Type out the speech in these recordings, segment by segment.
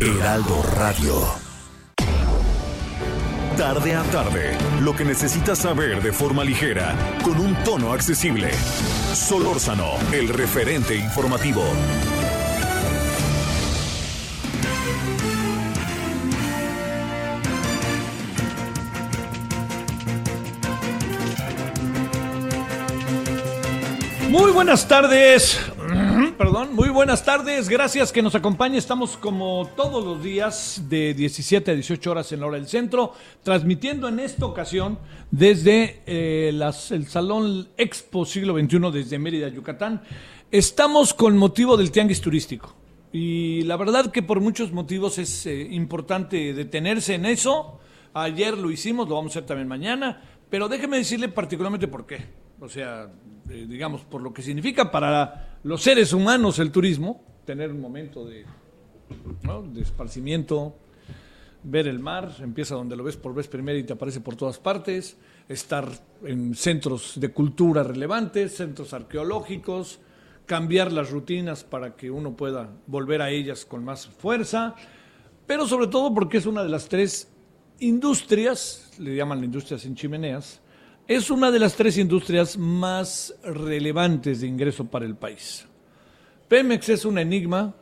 Heraldo Radio. Tarde a tarde, lo que necesitas saber de forma ligera, con un tono accesible. Solórzano, el referente informativo. Muy buenas tardes. Perdón, muy buenas tardes. Gracias que nos acompañe. Estamos como todos los días de 17 a 18 horas en la hora del centro, transmitiendo en esta ocasión desde eh, el Salón Expo Siglo XXI desde Mérida, Yucatán. Estamos con motivo del tianguis turístico. Y la verdad que por muchos motivos es eh, importante detenerse en eso. Ayer lo hicimos, lo vamos a hacer también mañana. Pero déjeme decirle particularmente por qué. O sea, eh, digamos, por lo que significa para los seres humanos el turismo, tener un momento de, ¿no? esparcimiento, ver el mar, empieza donde lo ves por vez primera y te aparece por todas partes, estar en centros de cultura relevantes, centros arqueológicos, cambiar las rutinas para que uno pueda volver a ellas con más fuerza, pero sobre todo porque es una de las tres industrias, le llaman la industria sin chimeneas, es una de las tres industrias más relevantes de ingreso para el país. Pemex es un enigma,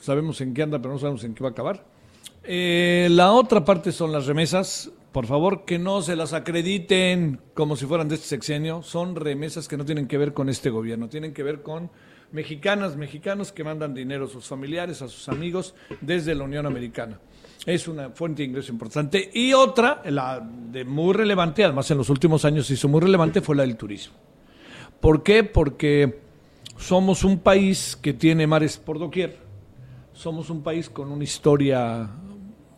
sabemos en qué anda, pero no sabemos en qué va a acabar. Eh, la otra parte son las remesas. Por favor, que no se las acrediten como si fueran de este sexenio. Son remesas que no tienen que ver con este gobierno, tienen que ver con mexicanas, mexicanos que mandan dinero a sus familiares, a sus amigos desde la Unión Americana. Es una fuente de ingreso importante. Y otra, la de muy relevante, además en los últimos años se hizo muy relevante, fue la del turismo. ¿Por qué? Porque somos un país que tiene mares por doquier. Somos un país con una historia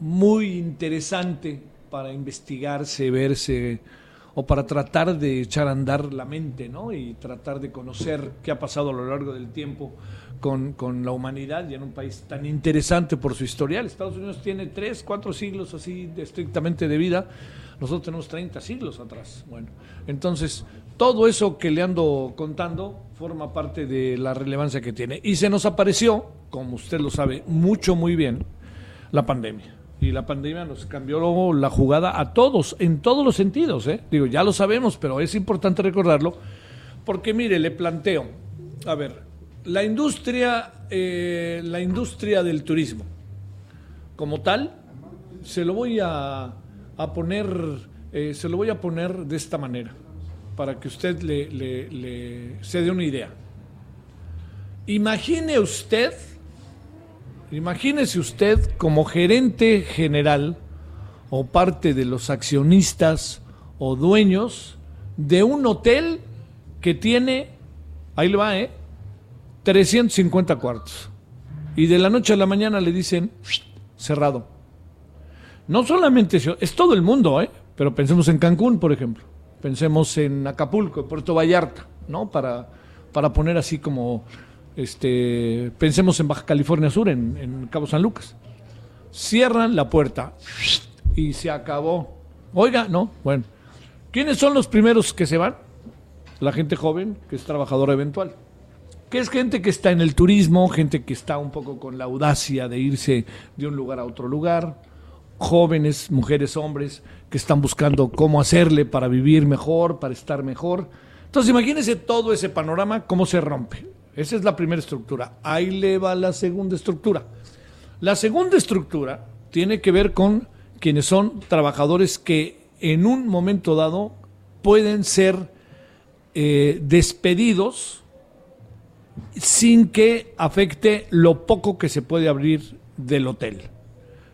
muy interesante para investigarse, verse o para tratar de echar a andar la mente, ¿no? Y tratar de conocer qué ha pasado a lo largo del tiempo con, con la humanidad y en un país tan interesante por su historial. Estados Unidos tiene tres, cuatro siglos así de estrictamente de vida. Nosotros tenemos 30 siglos atrás. Bueno, entonces todo eso que le ando contando forma parte de la relevancia que tiene. Y se nos apareció, como usted lo sabe mucho, muy bien, la pandemia. Y la pandemia nos cambió la jugada a todos, en todos los sentidos. ¿eh? Digo, ya lo sabemos, pero es importante recordarlo, porque mire, le planteo, a ver, la industria, eh, la industria del turismo, como tal, se lo voy a, a poner, eh, se lo voy a poner de esta manera, para que usted le, le- le- se dé una idea. Imagine usted, imagínese usted como gerente general o parte de los accionistas o dueños de un hotel que tiene, ahí le va, ¿eh? 350 cuartos. Y de la noche a la mañana le dicen, cerrado. No solamente es todo el mundo, ¿eh? Pero pensemos en Cancún, por ejemplo. Pensemos en Acapulco, Puerto Vallarta, ¿no? Para, para poner así como, este, pensemos en Baja California Sur, en, en Cabo San Lucas. Cierran la puerta y se acabó. Oiga, no, bueno. ¿Quiénes son los primeros que se van? La gente joven, que es trabajadora eventual que es gente que está en el turismo, gente que está un poco con la audacia de irse de un lugar a otro lugar, jóvenes, mujeres, hombres, que están buscando cómo hacerle para vivir mejor, para estar mejor. Entonces imagínense todo ese panorama, cómo se rompe. Esa es la primera estructura. Ahí le va la segunda estructura. La segunda estructura tiene que ver con quienes son trabajadores que en un momento dado pueden ser eh, despedidos sin que afecte lo poco que se puede abrir del hotel.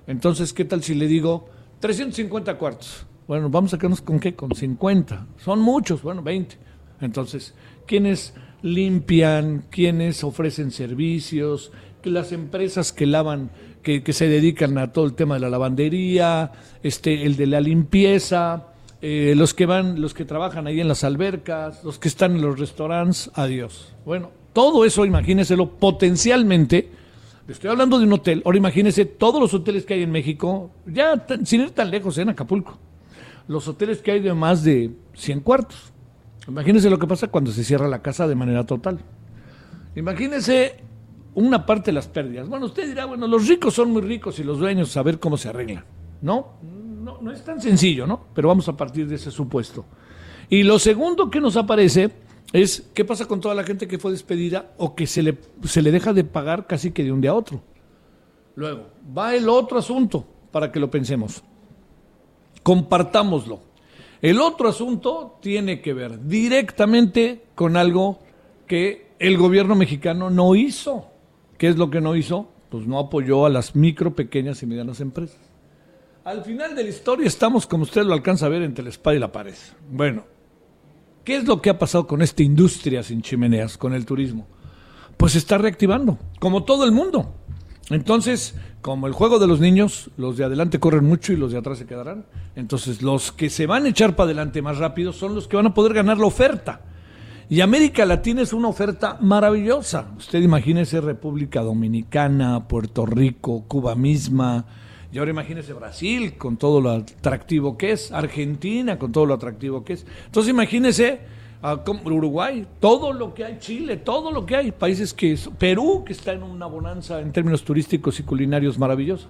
Entonces, ¿qué tal si le digo 350 cuartos? Bueno, vamos a quedarnos con qué? Con 50. Son muchos, bueno, 20. Entonces, ¿quiénes limpian? ¿Quiénes ofrecen servicios? las empresas que lavan, que, se dedican a todo el tema de la lavandería, este, el de la limpieza, eh, los que van, los que trabajan ahí en las albercas, los que están en los restaurantes, adiós. Bueno, todo eso, imagínenselo, potencialmente, estoy hablando de un hotel, ahora imagínense todos los hoteles que hay en México, ya sin ir tan lejos, en Acapulco, los hoteles que hay de más de 100 cuartos. Imagínense lo que pasa cuando se cierra la casa de manera total. Imagínense una parte de las pérdidas. Bueno, usted dirá, bueno, los ricos son muy ricos y los dueños saber cómo se arreglan. No, no, no es tan sencillo, ¿no? Pero vamos a partir de ese supuesto. Y lo segundo que nos aparece es qué pasa con toda la gente que fue despedida o que se le, se le deja de pagar casi que de un día a otro. Luego, va el otro asunto para que lo pensemos. Compartámoslo. El otro asunto tiene que ver directamente con algo que el gobierno mexicano no hizo. ¿Qué es lo que no hizo? Pues no apoyó a las micro, pequeñas y medianas empresas. Al final de la historia estamos, como usted lo alcanza a ver, entre la espada y la pared. Bueno, ¿qué es lo que ha pasado con esta industria sin chimeneas, con el turismo? Pues se está reactivando, como todo el mundo. Entonces, como el juego de los niños, los de adelante corren mucho y los de atrás se quedarán. Entonces, los que se van a echar para adelante más rápido son los que van a poder ganar la oferta. Y América Latina es una oferta maravillosa. Usted imagínese República Dominicana, Puerto Rico, Cuba misma, y ahora imagínese Brasil con todo lo atractivo que es, Argentina con todo lo atractivo que es. Entonces imagínese Uruguay, todo lo que hay, Chile, todo lo que hay, países que, Perú que está en una bonanza en términos turísticos y culinarios maravilloso.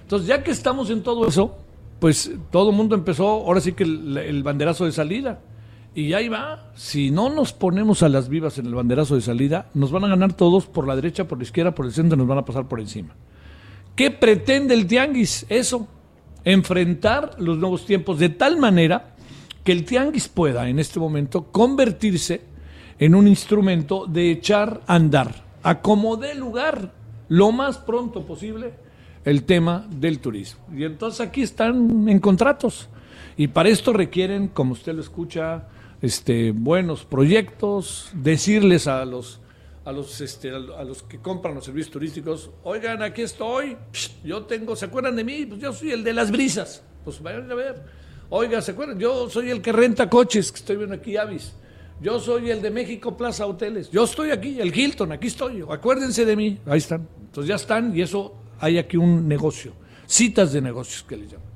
Entonces ya que estamos en todo eso, pues todo el mundo empezó, ahora sí que el, banderazo de salida. Y ahí va, si no nos ponemos a las vivas en el banderazo de salida, nos van a ganar todos por la derecha, por la izquierda, por el centro, nos van a pasar por encima. ¿Qué pretende el tianguis? Eso, enfrentar los nuevos tiempos de tal manera que el tianguis pueda en este momento convertirse en un instrumento de echar a andar, a como dé lugar lo más pronto posible el tema del turismo. Y entonces aquí están en contratos. Y para esto requieren, como usted lo escucha, este, buenos proyectos, decirles a los a los, este, a los que compran los servicios turísticos, oigan, aquí estoy, yo tengo, ¿se acuerdan de mí? Pues yo soy el de las brisas, pues vayan a ver. Oiga, ¿se acuerdan? Yo soy el que renta coches, que estoy viendo aquí, Avis. Yo soy el de México Plaza Hoteles. Yo estoy aquí, el Hilton, aquí estoy. Acuérdense de mí. Ahí están. Entonces ya están y eso hay aquí un negocio. Citas de negocios que le llaman.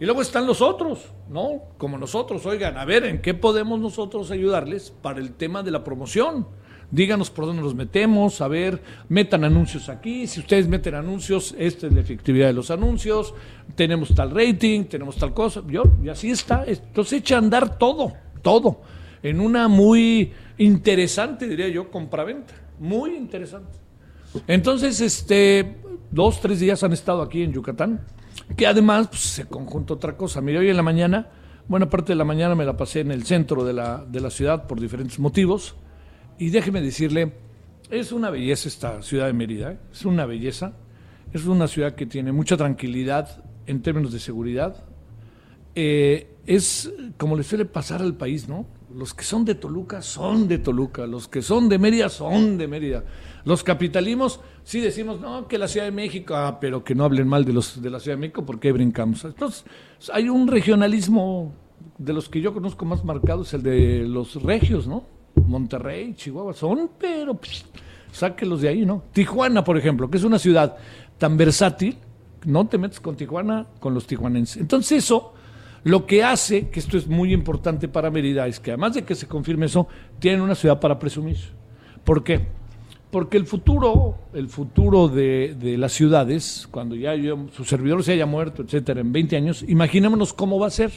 Y luego están los otros, ¿no? Como nosotros, oigan, a ver, ¿en qué podemos nosotros ayudarles para el tema de la promoción? Díganos por dónde nos metemos, a ver, metan anuncios aquí, si ustedes meten anuncios, esta es la efectividad de los anuncios, tenemos tal rating, tenemos tal cosa, yo, y así está, entonces echa a andar todo, todo, en una muy interesante, diría yo, compraventa, muy interesante. Entonces, este, dos, tres días han estado aquí en Yucatán, que además pues, se conjunta otra cosa. Mire, hoy en la mañana, buena parte de la mañana me la pasé en el centro de la, de la ciudad por diferentes motivos. Y déjeme decirle, es una belleza esta ciudad de Mérida, ¿eh? es una belleza, es una ciudad que tiene mucha tranquilidad en términos de seguridad. Eh, es como le suele pasar al país, ¿no? Los que son de Toluca son de Toluca, los que son de Mérida son de Mérida. Los capitalimos sí decimos, no, que la Ciudad de México, ah, pero que no hablen mal de los de la Ciudad de México porque brincamos. Entonces, hay un regionalismo de los que yo conozco más marcados, el de los regios, ¿no? Monterrey, Chihuahua, son, pero pues, sáquelos de ahí, ¿no? Tijuana, por ejemplo, que es una ciudad tan versátil, no te metes con Tijuana, con los tijuanenses. Entonces eso, lo que hace, que esto es muy importante para Mérida, es que además de que se confirme eso, tienen una ciudad para presumir. ¿Por qué? Porque el futuro, el futuro de, las ciudades, cuando ya su servidor se haya muerto, etcétera, en 20 años, imaginémonos cómo va a ser.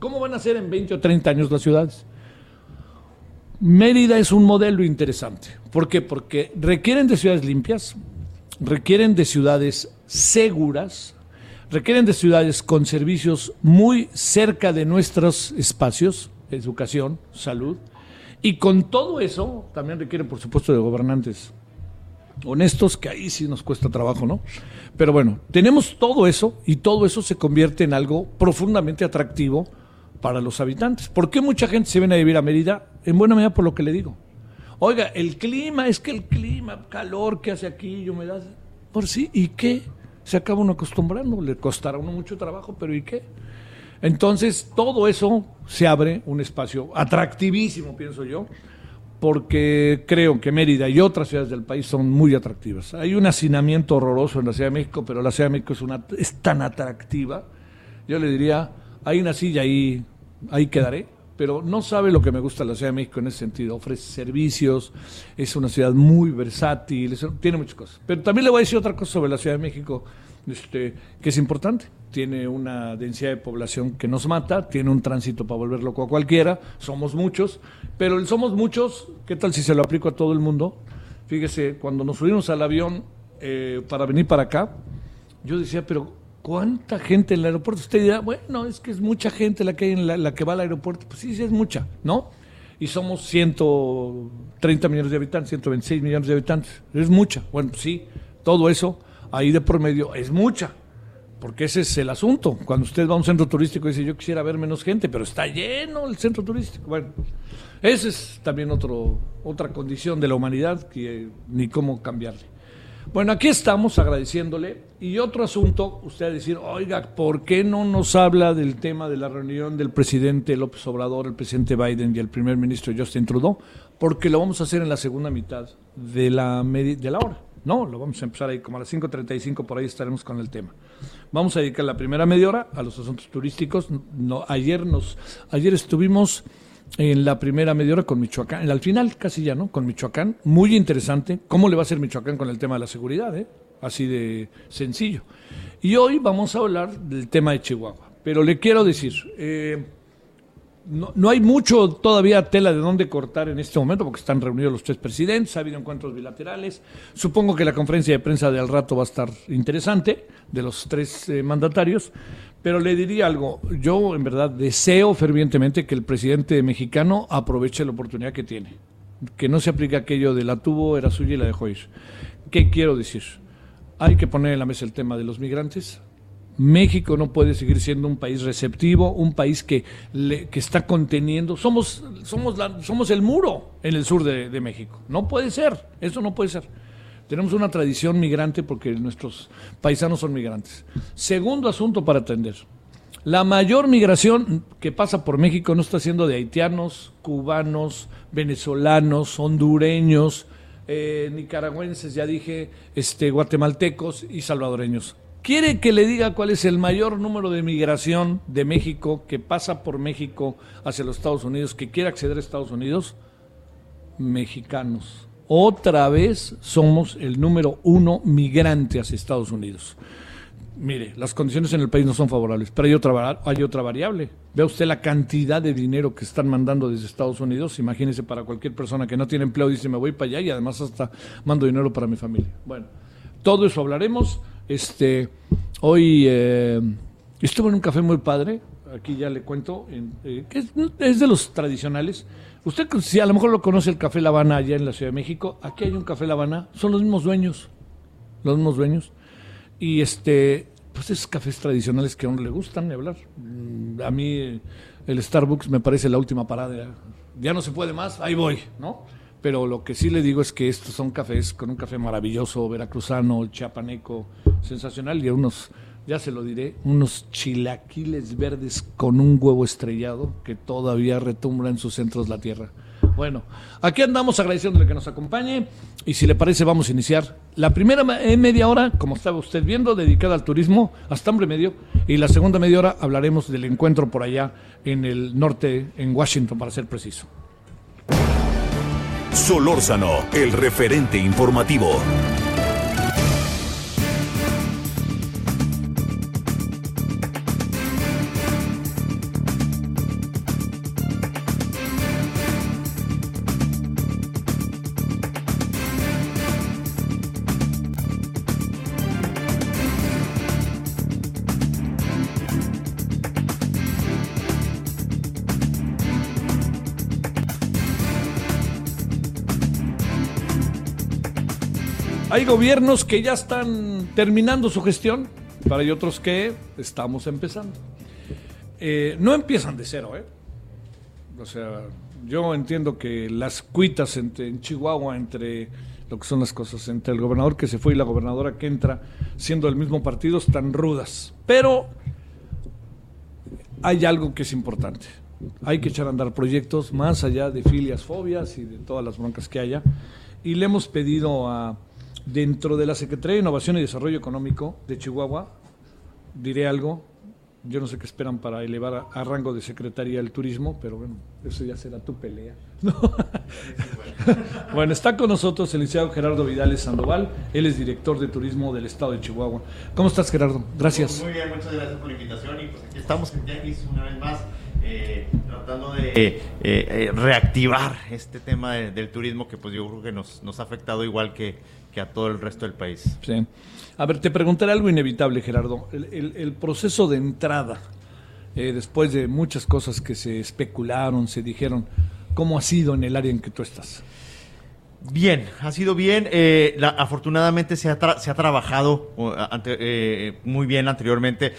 ¿Cómo van a ser en 20 o 30 años las ciudades? Mérida es un modelo interesante. ¿Por qué? Porque requieren de ciudades limpias, requieren de ciudades seguras, requieren de ciudades con servicios muy cerca de nuestros espacios, educación, salud, y con todo eso también requieren, por supuesto, de gobernantes honestos, que ahí sí nos cuesta trabajo, ¿no? Pero bueno, tenemos todo eso y todo eso se convierte en algo profundamente atractivo para los habitantes. ¿Por qué mucha gente se viene a vivir a Mérida? En buena medida por lo que le digo. Oiga, el clima, es que el clima, calor que hace aquí, humedad, por sí, ¿y qué? Se acaba uno acostumbrando, le costará a uno mucho trabajo, pero ¿y qué? Entonces, todo eso se abre un espacio atractivísimo, pienso yo, porque creo que Mérida y otras ciudades del país son muy atractivas. Hay un hacinamiento horroroso en la Ciudad de México, pero la Ciudad de México es, una, es tan atractiva. Yo le diría, hay una silla ahí, ahí quedaré, pero no sabe lo que me gusta la Ciudad de México en ese sentido. Ofrece servicios, es una ciudad muy versátil, tiene muchas cosas. Pero también le voy a decir otra cosa sobre la Ciudad de México este, que es importante tiene una densidad de población que nos mata, tiene un tránsito para volver loco a cualquiera, somos muchos, pero somos muchos, ¿qué tal si se lo aplico a todo el mundo? Fíjese, cuando nos subimos al avión eh, para venir para acá, yo decía, pero ¿cuánta gente en el aeropuerto? Usted dirá, bueno, es que es mucha gente la que hay en la, que va al aeropuerto. Pues sí, sí es mucha, ¿no? Y somos 130 millones de habitantes, 126 millones de habitantes. Es mucha. Bueno, sí, todo eso ahí de por medio es mucha porque ese es el asunto. Cuando usted va a un centro turístico y dice, yo quisiera ver menos gente, pero está lleno el centro turístico. Bueno, esa es también otro, otra condición de la humanidad que ni cómo cambiarle. Bueno, aquí estamos agradeciéndole. Y otro asunto, usted decir, oiga, ¿por qué no nos habla del tema de la reunión del presidente López Obrador, el presidente Biden y el primer ministro Justin Trudeau? Porque lo vamos a hacer en la segunda mitad de la, de la hora. No, lo vamos a empezar ahí, como a las 5.35 por ahí estaremos con el tema. Vamos a dedicar la primera media hora a los asuntos turísticos. No, ayer, nos, ayer estuvimos en la primera media hora con Michoacán, al final casi ya, ¿no? Con Michoacán, muy interesante. ¿Cómo le va a ser Michoacán con el tema de la seguridad, eh? Así de sencillo. Y hoy vamos a hablar del tema de Chihuahua. Pero le quiero decir, eh, no, no, hay mucho todavía tela de dónde cortar en este momento porque están reunidos los tres presidentes, ha habido encuentros bilaterales. Supongo que la conferencia de prensa de al rato va a estar interesante de los tres eh, mandatarios, pero le diría algo. Yo en verdad deseo fervientemente que el presidente mexicano aproveche la oportunidad que tiene, que no se aplique aquello de la tuvo, era suya y la dejó ir. ¿Qué quiero decir? Hay que poner en la mesa el tema de los migrantes, México no puede seguir siendo un país receptivo, un país que, que está conteniendo. Somos, somos, somos el muro en el sur de, de, México. No puede ser, eso no puede ser. Tenemos una tradición migrante porque nuestros paisanos son migrantes. Segundo asunto para atender. La mayor migración que pasa por México no está siendo de haitianos, cubanos, venezolanos, hondureños, eh, nicaragüenses, ya dije, este, guatemaltecos y salvadoreños ¿Quiere que le diga cuál es el mayor número de migración de México que pasa por México hacia los Estados Unidos, que quiere acceder a Estados Unidos? Mexicanos. Otra vez somos el número uno migrante hacia Estados Unidos. Mire, las condiciones en el país no son favorables, pero hay otra, hay otra variable. Vea usted la cantidad de dinero que están mandando desde Estados Unidos. Imagínese para cualquier persona que no tiene empleo, dice me voy para allá y además hasta mando dinero para mi familia. Bueno, todo eso hablaremos. Este, hoy eh, estuve en un café muy padre, aquí ya le cuento, eh, que es, de los tradicionales. Usted, si a lo mejor lo conoce el Café La Habana allá en la Ciudad de México, aquí hay un Café La Habana, son los mismos dueños, los mismos dueños. Y este, pues esos cafés tradicionales que a uno le gustan hablar. Mm, a mí el Starbucks me parece la última parada. Ya no se puede más, ahí voy, ¿no? Pero lo que sí le digo es que estos son cafés con un café maravilloso, veracruzano, chapaneco, sensacional y unos, ya se lo diré, unos chilaquiles verdes con un huevo estrellado que todavía retumbra en sus centros la tierra. Bueno, aquí andamos agradeciéndole que nos acompañe y si le parece vamos a iniciar la primera media hora, como estaba usted viendo, dedicada al turismo hasta hambre medio y la segunda media hora hablaremos del encuentro por allá en el norte, en Washington para ser preciso. Solórzano, el referente informativo. Hay gobiernos que ya están terminando su gestión, pero hay otros que estamos empezando. Eh, no empiezan de cero, ¿eh? O sea, yo entiendo que las cuitas en Chihuahua entre lo que son las cosas, entre el gobernador que se fue y la gobernadora que entra, siendo del mismo partido, están rudas. Pero hay algo que es importante. Hay que echar a andar proyectos más allá de filias, fobias y de todas las broncas que haya. Y le hemos pedido a, dentro de la Secretaría de Innovación y Desarrollo Económico de Chihuahua, diré algo, yo no sé qué esperan para elevar a, rango de Secretaría del Turismo, pero bueno, eso ya será tu pelea. bueno, está con nosotros el licenciado Gerardo Vidales Sandoval, él es director de turismo del estado de Chihuahua. ¿Cómo estás, Gerardo? Gracias. Muy bien, muchas gracias por la invitación y pues aquí estamos en Tianguis una vez más. Eh, tratando de eh, eh, reactivar este tema del turismo que pues yo creo que nos, nos ha afectado igual que, que a todo el resto del país. Sí. A ver, te preguntaré algo inevitable, Gerardo. El, proceso de entrada, eh, después de muchas cosas que se especularon, se dijeron, ¿cómo ha sido en el área en que tú estás? Bien, ha sido bien. Eh, afortunadamente se ha, se ha trabajado eh, muy bien anteriormente.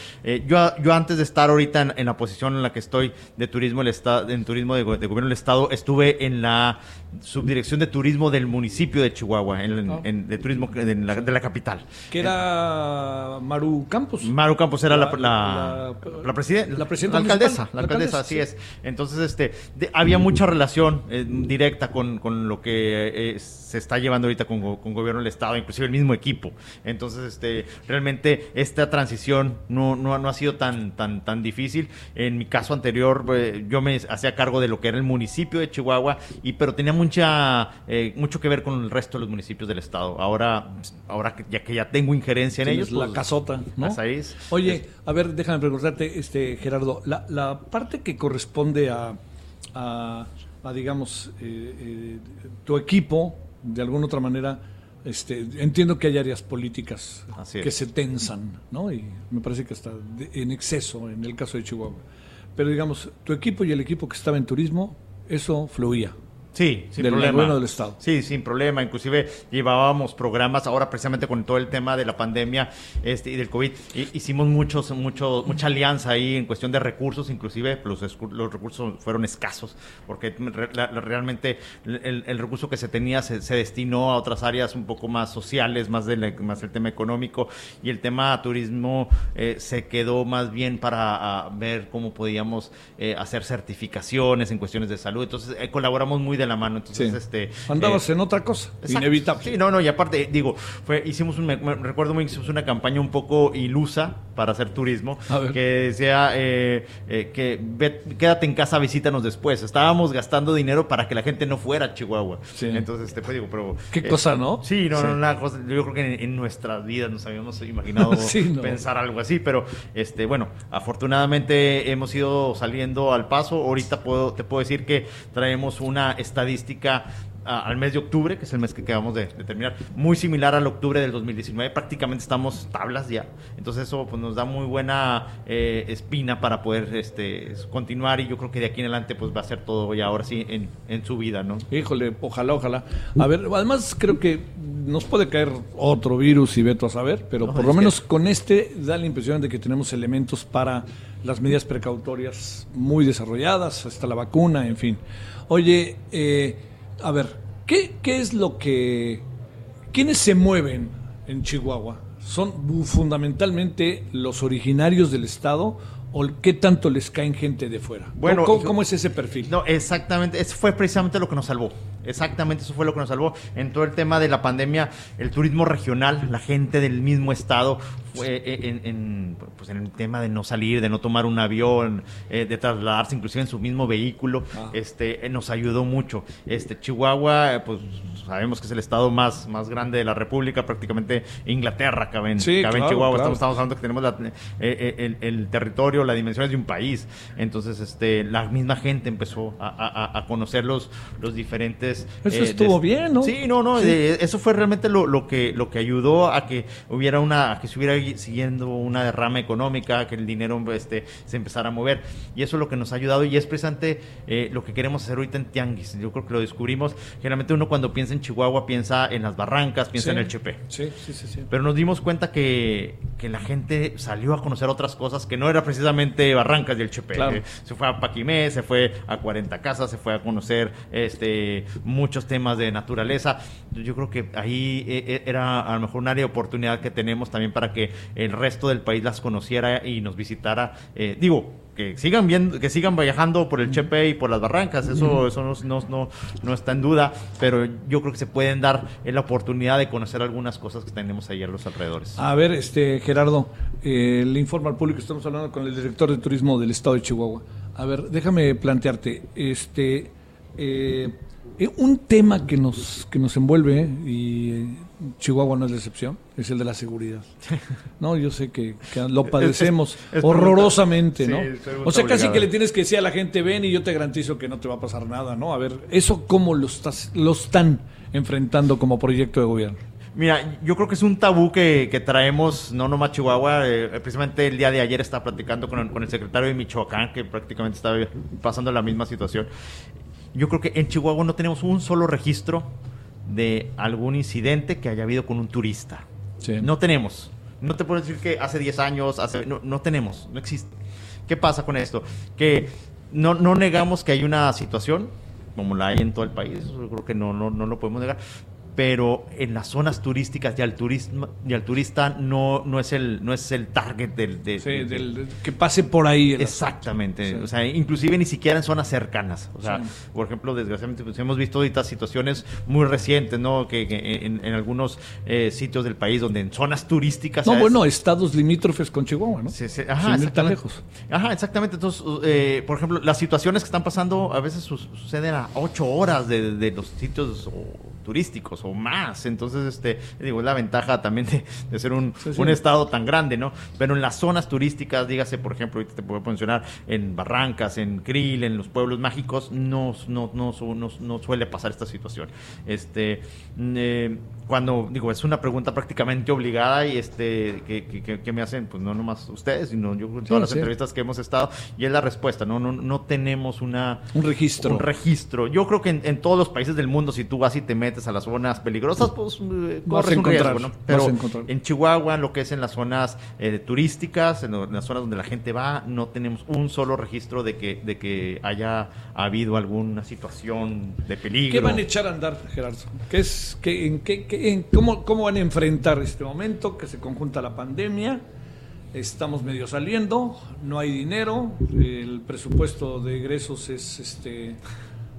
yo, yo antes de estar ahorita en, la posición en la que estoy de turismo, el estado, en turismo de, de, gobierno del estado, estuve en la subdirección de turismo del municipio de Chihuahua, en, ah. de turismo de la, capital. Que era Maru Campos. Maru Campos era la, la, la, presidenta, la, alcaldesa, la alcaldesa, así es. Entonces, este, había mucha relación eh, directa con, con, lo que eh, se está llevando ahorita con, con gobierno del estado, inclusive el mismo equipo. Entonces, este, realmente esta transición no, no, no ha sido tan, tan, tan difícil. En mi caso anterior, eh, yo me hacía cargo de lo que era el municipio de Chihuahua, y pero tenía mucha, eh, mucho que ver con el resto de los municipios del estado. Ahora, ahora que ya que ya tengo injerencia en ellos, la pues, casota, ¿no? Oye, a ver, déjame preguntarte, este Gerardo, la, la parte que corresponde a, a, digamos, eh, eh, tu equipo, de alguna otra manera, este, entiendo que hay áreas políticas que se tensan, ¿no? Y me parece que está en exceso en el caso de Chihuahua. Pero digamos, tu equipo y el equipo que estaba en turismo, eso fluía. Sí, sin problema. del Estado. Sí, sin problema. Inclusive llevábamos programas ahora precisamente con todo el tema de la pandemia este, y del COVID. hicimos muchos, mucho, mucha alianza ahí en cuestión de recursos. Inclusive los, los recursos fueron escasos porque realmente el, recurso que se tenía se, destinó a otras áreas un poco más sociales, más, de más el tema económico y el tema turismo eh, se quedó más bien para ver cómo podíamos eh, hacer certificaciones en cuestiones de salud. Entonces eh, colaboramos muy de la mano. Entonces, este. Andabas eh, en otra cosa, inevitable. Sí, no, no, y aparte, digo, fue, hicimos un, recuerdo muy, hicimos una campaña un poco ilusa para hacer turismo, que decía eh, eh, que quédate en casa, visítanos después. Estábamos gastando dinero para que la gente no fuera a Chihuahua. Entonces, este, pues digo, pero. Qué cosa, ¿no? Sí, no, no, una cosa. Yo creo que en, nuestras vidas nos habíamos imaginado pensar algo así, pero este, bueno, afortunadamente hemos ido saliendo al paso. Ahorita puedo, te puedo decir que traemos una estadística al mes de octubre, que es el mes que acabamos de, terminar, muy similar al octubre del 2019, prácticamente estamos tablas ya, entonces eso pues, nos da muy buena eh, espina para poder este, continuar y yo creo que de aquí en adelante pues va a ser todo ya ahora sí en, en su vida, ¿no? Híjole, ojalá, ojalá. A ver, además creo que nos puede caer otro virus y veto a saber, pero por lo menos con este da la impresión de que tenemos elementos para las medidas precautorias muy desarrolladas, hasta la vacuna, en fin. Oye, eh, a ver, ¿qué, ¿qué es lo que... ¿Quiénes se mueven en Chihuahua? ¿Son fundamentalmente los originarios del Estado o qué tanto les caen gente de fuera? Bueno, ¿Cómo, es ese perfil? No, exactamente, eso fue precisamente lo que nos salvó. Exactamente, eso fue lo que nos salvó. En todo el tema de la pandemia, el turismo regional, la gente del mismo estado, fue eh, en, pues en el tema de no salir, de no tomar un avión, eh, de trasladarse inclusive en su mismo vehículo, ah. este, eh, nos ayudó mucho. Este, Chihuahua, pues sabemos que es el estado más, más grande de la República, prácticamente Inglaterra cabe en, Chihuahua. Estamos, hablando que tenemos el, territorio, las dimensiones de un país. Entonces, este, la misma gente empezó a, a conocer los, los diferentes eso eh, estuvo bien, ¿no? Sí, no, no, eh, eso fue realmente lo, que, lo que ayudó a que hubiera una, que se hubiera siguiendo una derrama económica, que el dinero este, se empezara a mover. Y eso es lo que nos ha ayudado y es precisamente eh, lo que queremos hacer ahorita en Tianguis. Yo creo que lo descubrimos. Generalmente uno cuando piensa en Chihuahua piensa en las barrancas, piensa en el Chepe. Sí, sí, sí, sí. Pero nos dimos cuenta que que la gente salió a conocer otras cosas que no era precisamente Barrancas y el Chepe. Claro. Se fue a Paquimé, se fue a 40 Casas, se fue a conocer este, muchos temas de naturaleza. Yo creo que ahí eh, eh, era a lo mejor un área de oportunidad que tenemos también para que el resto del país las conociera y nos visitara. Eh, digo, que sigan viendo, que sigan viajando por el Chepe y por las barrancas, eso, eso no, no, no, no está en duda, pero yo creo que se pueden dar la oportunidad de conocer algunas cosas que tenemos ahí a los alrededores. A ver, este Gerardo, eh, le informo al público, estamos hablando con el director de turismo del estado de Chihuahua. A ver, déjame plantearte, este, eh, eh, un tema que nos que nos envuelve eh, y eh, Chihuahua no es la excepción, es el de la seguridad. No, yo sé que, que lo padecemos es horrorosamente, ¿no? sí, o sea, casi que le tienes que decir a la gente, ven y yo te garantizo que no te va a pasar nada, ¿no? A ver, eso cómo lo estás, lo están enfrentando como proyecto de gobierno. Mira, yo creo que es un tabú que, que traemos, no nomás Chihuahua, eh, precisamente el día de ayer estaba platicando con el, con el secretario de Michoacán, que prácticamente estaba pasando la misma situación. Yo creo que en Chihuahua no tenemos un solo registro de algún incidente que haya habido con un turista. Sí. No tenemos. No te puedo decir que hace 10 años, hace, no, no tenemos, no existe. ¿Qué pasa con esto? Que no, no negamos que hay una situación, como la hay en todo el país, yo creo que no, no, no lo podemos negar, pero en las zonas turísticas y al, turismo, y al turista no, no, es el, no es el target del... de- Sí, de- del- que pase por ahí. el Exactamente, Sí. o sea, inclusive ni siquiera en zonas cercanas. O sea, Sí. por ejemplo, desgraciadamente pues, hemos visto ahorita situaciones muy recientes, ¿no? Que, que en, en algunos eh, sitios del país donde en zonas turísticas... No, ¿sabes? bueno, estados limítrofes con Chihuahua, ¿no? Sí, sí, Sin Ajá, ir tan lejos. Ajá, exactamente. Entonces, eh, por ejemplo, las situaciones que están pasando a veces su- suceden a ocho horas de, de los sitios o, turísticos o más. Entonces, este, digo, es la ventaja también de, de ser un, Sí, sí. un estado tan grande, ¿no? Pero en las zonas turísticas, dígase, por ejemplo, ahorita te puedo mencionar en Barrancas, en Krill, en los pueblos mágicos, no, no, no, no, no suele pasar esta situación. Este, mm, eh, cuando, digo, es una pregunta prácticamente obligada y este, que, que- que- que me hacen, pues no nomás ustedes, sino yo en todas las sí. entrevistas que hemos estado, y es la respuesta, ¿no? No, no tenemos una... Un registro. Un registro. Yo creo que en, en todos los países del mundo, si tú vas y te metes a las zonas peligrosas, pues eh, corres un Pero en Chihuahua, lo que es en las zonas eh, turísticas, en, lo- en las zonas donde la gente va, no tenemos un solo registro de que, de que haya habido alguna situación de peligro. ¿Qué van a echar a andar, Gerardo? ¿Qué es, qué, en qué, qué- cómo, ¿Cómo van a enfrentar este momento que se conjunta la pandemia? Estamos medio saliendo, no hay dinero, el presupuesto de egresos es este.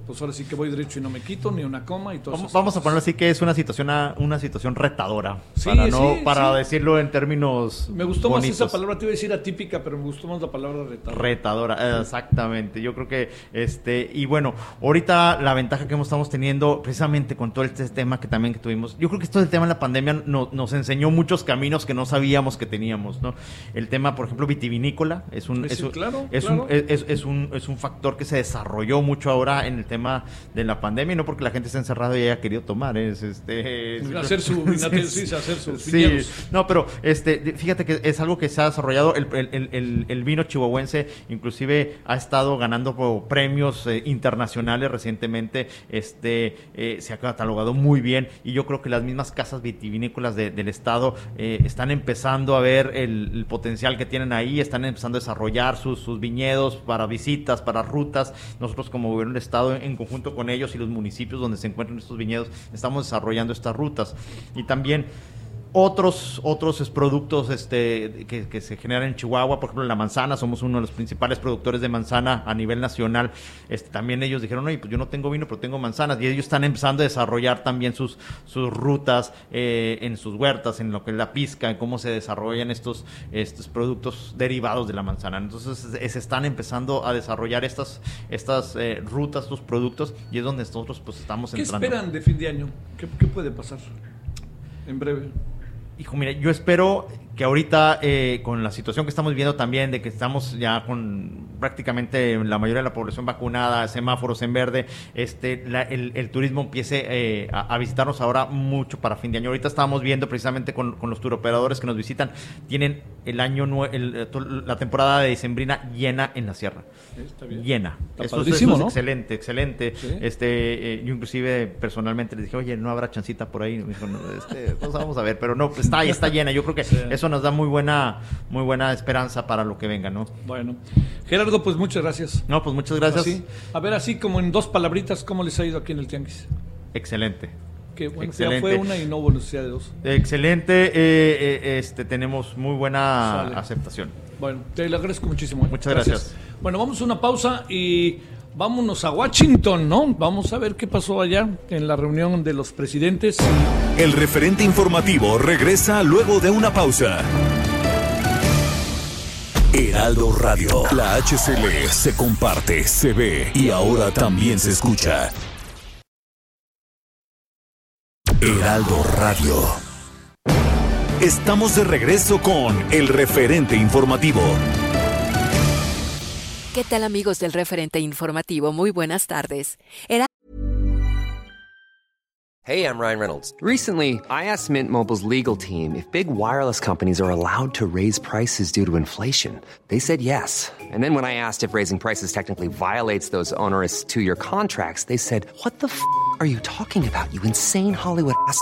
Pues ahora sí que voy derecho y no me quito ni una coma y todo Vamos, vamos a ponerlo así que es una situación una situación retadora Sí, para no sí, para sí. decirlo en términos Me gustó más esa palabra, te iba a decir atípica, pero me gustó más la palabra retadora. retadora exactamente yo creo que este y bueno ahorita la ventaja que estamos teniendo precisamente con todo este tema que también que tuvimos yo creo que esto del tema de la pandemia no- nos enseñó muchos caminos que no sabíamos que teníamos no el tema por ejemplo vitivinícola es un Sí, es un, claro, es, claro. un es, es- es un es un factor que se desarrolló mucho ahora en el tema de la pandemia y no porque la gente esté encerrada y haya querido tomar es este Hacer su vinate- sí, hacer sus Sí, viñedos. no, pero este, fíjate que es algo que se ha desarrollado. El, el- el- el- el vino chihuahuense, inclusive, ha estado ganando premios eh, internacionales recientemente. Este, eh, se ha catalogado muy bien y yo creo que las mismas casas vitivinícolas de- del estado eh, están empezando a ver el, el potencial que tienen ahí, están empezando a desarrollar sus, sus viñedos para visitas, para rutas. Nosotros como gobierno del estado, en conjunto con ellos y los municipios donde se encuentran estos viñedos, estamos desarrollando estas rutas. Y también otros otros productos este que, que se generan en Chihuahua, por ejemplo la manzana, somos uno de los principales productores de manzana a nivel nacional. Este, también ellos dijeron, oye, pues yo no tengo vino, pero tengo manzanas. Y ellos están empezando a desarrollar también sus, sus rutas eh, en sus huertas, en lo que es la pizca, en cómo se desarrollan estos, estos productos derivados de la manzana. Entonces se están empezando a desarrollar estas, estas eh, rutas, estos productos, y es donde nosotros pues estamos ¿Qué entrando. esperan de fin de año? ¿Qué, qué puede pasar? En breve. Hijo, mira, yo espero que ahorita, eh, con la situación que estamos viendo también, de que estamos ya con prácticamente la mayoría de la población vacunada, semáforos en verde, este, la- el, el turismo empiece eh, a, a visitarnos ahora mucho para fin de año. Ahorita estábamos viendo precisamente con, con los turoperadores que nos visitan, tienen el año, el- eh, la temporada de diciembrina llena en la sierra. Está bien. Llena. Está Eso, es- padrísimo, eso es ¿no? excelente, excelente. Sí. Este, eh, yo inclusive personalmente les dije, oye, no habrá chancita por ahí. Me dijo, no, este, pues vamos a ver, pero no, pues está, está llena. Yo creo que eso nos da muy buena, muy buena esperanza para lo que venga, ¿no? Bueno, Gerardo, pues muchas gracias. No, pues muchas gracias. Así, a ver, así como en dos palabritas, ¿cómo les ha ido aquí en el Tianguis? Excelente. Que bueno, ya Excelente. fue una y no necesidad de dos. Excelente, eh, eh, este, tenemos muy buena Sale. aceptación. Bueno, te lo agradezco muchísimo. ¿eh? Muchas gracias. Bueno, vamos a una pausa y vámonos a Washington, ¿no? Vamos a ver qué pasó allá en la reunión de los presidentes. El referente informativo regresa luego de una pausa. Heraldo Radio. La HCL se comparte, se ve y ahora también se escucha. Heraldo Radio. Estamos de regreso con el referente informativo. ¿Qué tal amigos del referente informativo? Muy buenas tardes. Era Hey, I'm Ryan Reynolds. Recently, I asked Mint Mobile's legal team if big wireless companies are allowed to raise prices due to inflation. They said yes. And then when I asked if raising prices technically violates those onerous two year contracts, they said, What the f are you talking about, you insane Hollywood ass?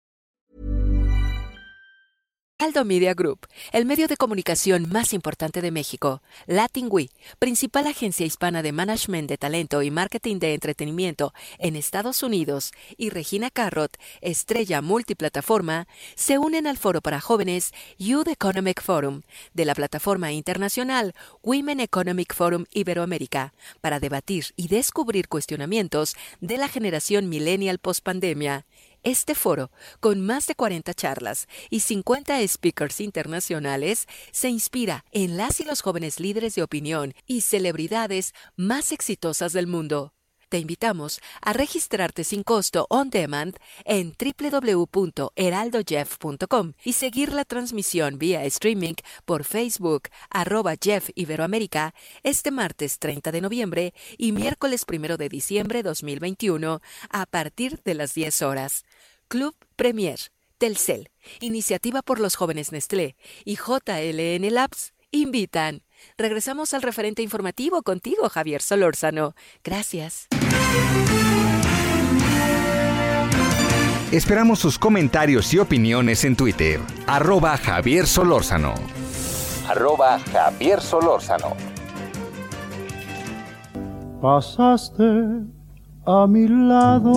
Aldo Media Group, el medio de comunicación más importante de México. Latin principal agencia hispana de management de talento y marketing de entretenimiento en Estados Unidos, y Regina Carrot, estrella multiplataforma, se unen al foro para jóvenes Youth Economic Forum de la plataforma internacional Women Economic Forum Iberoamérica para debatir y descubrir cuestionamientos de la generación millennial post-pandemia. Este foro, con más de 40 charlas y 50 speakers internacionales, se inspira en las y los jóvenes líderes de opinión y celebridades más exitosas del mundo. Te invitamos a registrarte sin costo on demand en www.heraldojeff.com y seguir la transmisión vía streaming por Facebook arroba Jeff Iberoamérica este martes 30 de noviembre y miércoles 1 de diciembre 2021 a partir de las 10 horas. Club Premier, Telcel, Iniciativa por los Jóvenes Nestlé y JLN Labs invitan. Regresamos al referente informativo contigo, Javier Solórzano. Gracias. Esperamos sus comentarios y opiniones en Twitter. Arroba Javier Solórzano. Arroba Javier Solórzano. Pasaste a mi lado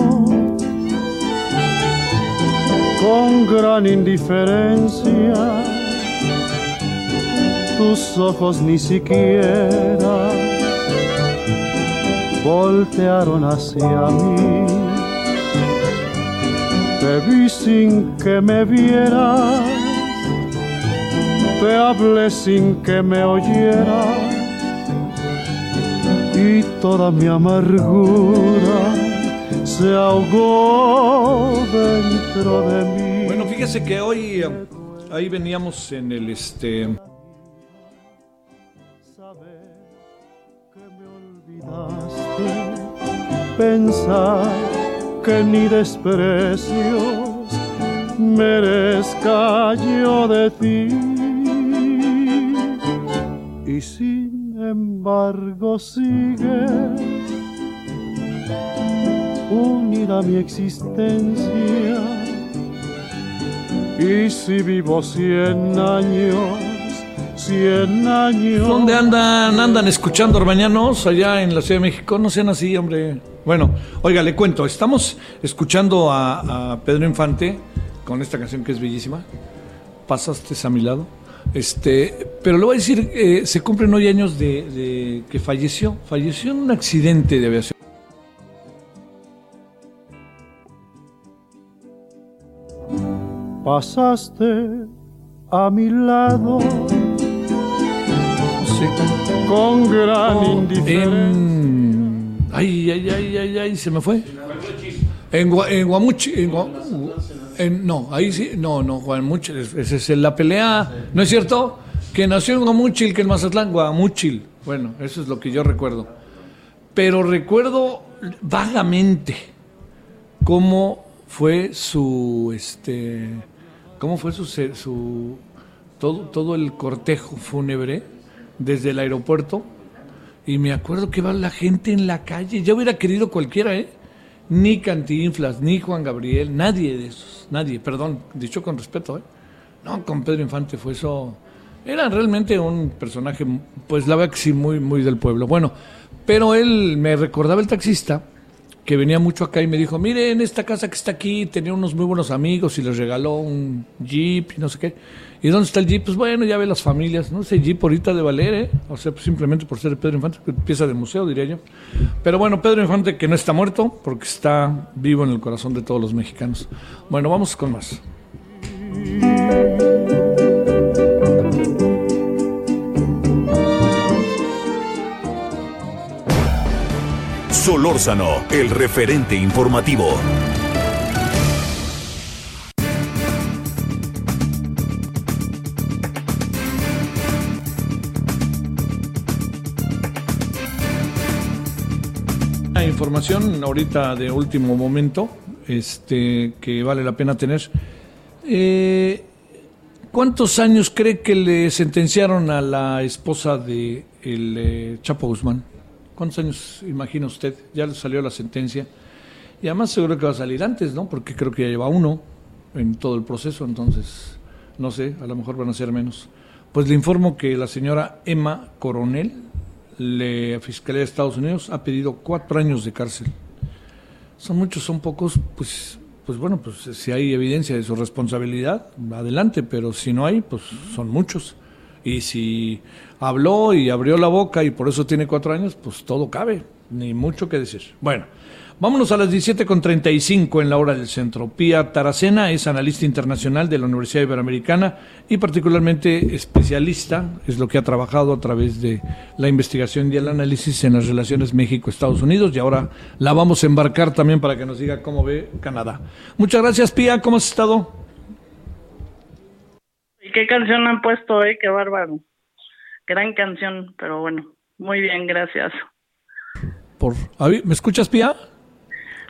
con gran indiferencia. Tus ojos ni siquiera voltearon hacia mí. Te vi sin que me vieras, te hablé sin que me oyeras y toda mi amargura se ahogó dentro de mí. Bueno, fíjese que hoy eh, ahí veníamos en el este pensar que ni desprecios merezca yo de ti. Y sin embargo sigue unida mi existencia. Y si vivo cien años, cien años. ¿Dónde andan? ¿Andan escuchando Orbañanos allá en la Ciudad de México? No sean así, hombre. Bueno, oiga, le cuento. Estamos escuchando a, a Pedro Infante con esta canción que es bellísima. Pasaste a mi lado. Este, pero le voy a decir, eh, se cumplen hoy años de, de que falleció. Falleció en un accidente de aviación. Pasaste a mi lado Con gran indiferencia. En... Ay, ay, ay, ay, ay, se me fue. En, Gua- en Guamuchi. En Gua- en- no, ahí sí. No, no, Guamuchil. es- Esa es la pelea. ¿No es cierto? Que nació en Guamuchil, que en Mazatlán, Guamuchil. Bueno, eso es lo que yo recuerdo. Pero recuerdo vagamente cómo fue su. este ¿Cómo fue su. su todo, todo el cortejo fúnebre desde el aeropuerto y me acuerdo que va la gente en la calle. Yo hubiera querido cualquiera, ¿eh? Ni Cantinflas, ni Juan Gabriel, nadie de esos, nadie, perdón, dicho con respeto, ¿eh? No, con Pedro Infante fue eso. Era realmente un personaje, pues la verdad que sí, muy, muy del pueblo. Bueno, pero él me recordaba el taxista que venía mucho acá y me dijo, mire, en esta casa que está aquí tenía unos muy buenos amigos y les regaló un jeep y no sé qué. ¿Y dónde está el jeep? Pues bueno, ya ve las familias, no sé, jeep ahorita de valer, ¿eh? O sea, pues simplemente por ser Pedro Infante, pieza de museo, diría yo. Pero bueno, Pedro Infante que no está muerto porque está vivo en el corazón de todos los mexicanos. Bueno, vamos con más. Solórzano, el referente informativo. Una información ahorita de último momento, este, que vale la pena tener. Eh, ¿Cuántos años cree que le sentenciaron a la esposa de el eh, Chapo Guzmán? ¿Cuántos años imagina usted? Ya salió la sentencia. Y además seguro que va a salir antes, ¿no? Porque creo que ya lleva uno en todo el proceso, entonces, no sé, a lo mejor van a ser menos. Pues le informo que la señora Emma Coronel, la Fiscalía de Estados Unidos, ha pedido cuatro años de cárcel. Son muchos, son pocos, pues, pues bueno, pues si hay evidencia de su responsabilidad, adelante, pero si no hay, pues son muchos. Y si habló y abrió la boca y por eso tiene cuatro años, pues todo cabe, ni mucho que decir. Bueno, vámonos a las 17.35 en la hora del centro. Pía Taracena es analista internacional de la Universidad Iberoamericana y particularmente especialista, es lo que ha trabajado a través de la investigación y el análisis en las relaciones México-Estados Unidos y ahora la vamos a embarcar también para que nos diga cómo ve Canadá. Muchas gracias, Pía, ¿cómo has estado? ¿Y qué canción han puesto, eh? Qué bárbaro. Gran canción, pero bueno, muy bien, gracias. Por, ¿Me escuchas, Pía?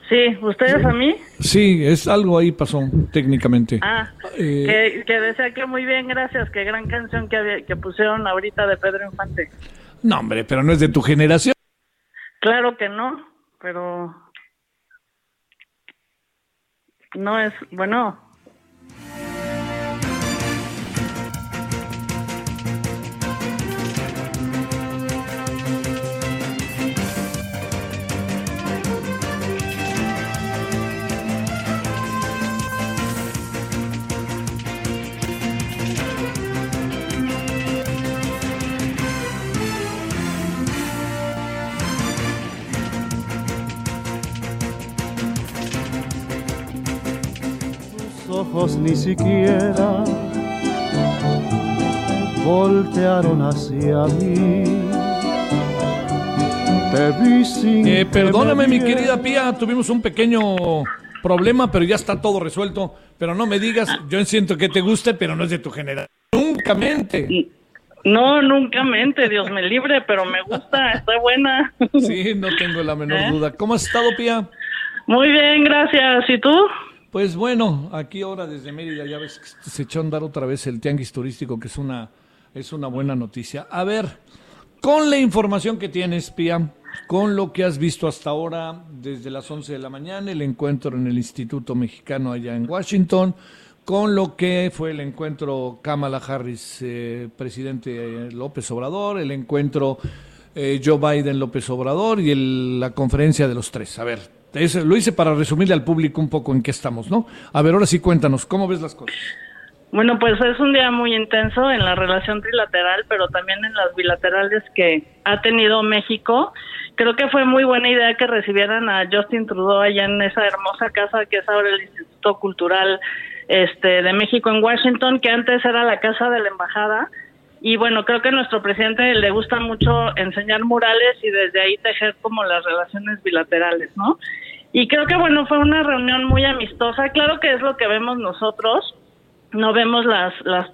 Sí, ¿ustedes a mí? Sí, es algo ahí pasó técnicamente. Ah, eh, que, decía que muy bien, gracias, qué gran canción que, que pusieron ahorita de Pedro Infante. No, hombre, pero no es de tu generación. Claro que no, pero no es, bueno, ni siquiera voltearon hacia mí. Te vi sin eh, perdóname, mi querida Pía, tuvimos un pequeño problema, pero ya está todo resuelto. Pero no me digas, yo siento que te guste, pero no es de tu generación. Nunca mente. No, nunca mente, Dios me libre, pero me gusta, está buena. Sí, no tengo la menor ¿Eh? duda. ¿Cómo has estado, Pía? Muy bien, gracias. ¿Y tú? Pues bueno, aquí ahora desde Mérida ya ves que se echó a andar otra vez el tianguis turístico, que es una, es una buena noticia. A ver, con la información que tienes, Pia, con lo que has visto hasta ahora, desde las 11 de la mañana, el encuentro en el Instituto Mexicano allá en Washington, con lo que fue el encuentro Kamala Harris, eh, presidente López Obrador, el encuentro eh, Joe Biden López Obrador y la conferencia de los tres. A ver, lo hice para resumirle al público un poco en qué estamos, ¿no? A ver, ahora sí cuéntanos, ¿cómo ves las cosas? Bueno, pues es un día muy intenso en la relación trilateral, pero también en las bilaterales que ha tenido México. Creo que fue muy buena idea que recibieran a Justin Trudeau allá en esa hermosa casa que es ahora el Instituto Cultural este, de México en Washington, que antes era la casa de la embajada. Y bueno, creo que a nuestro presidente le gusta mucho enseñar murales y desde ahí tejer como las relaciones bilaterales, ¿no? Y creo que, bueno, fue una reunión muy amistosa. Claro que es lo que vemos nosotros. No vemos las, las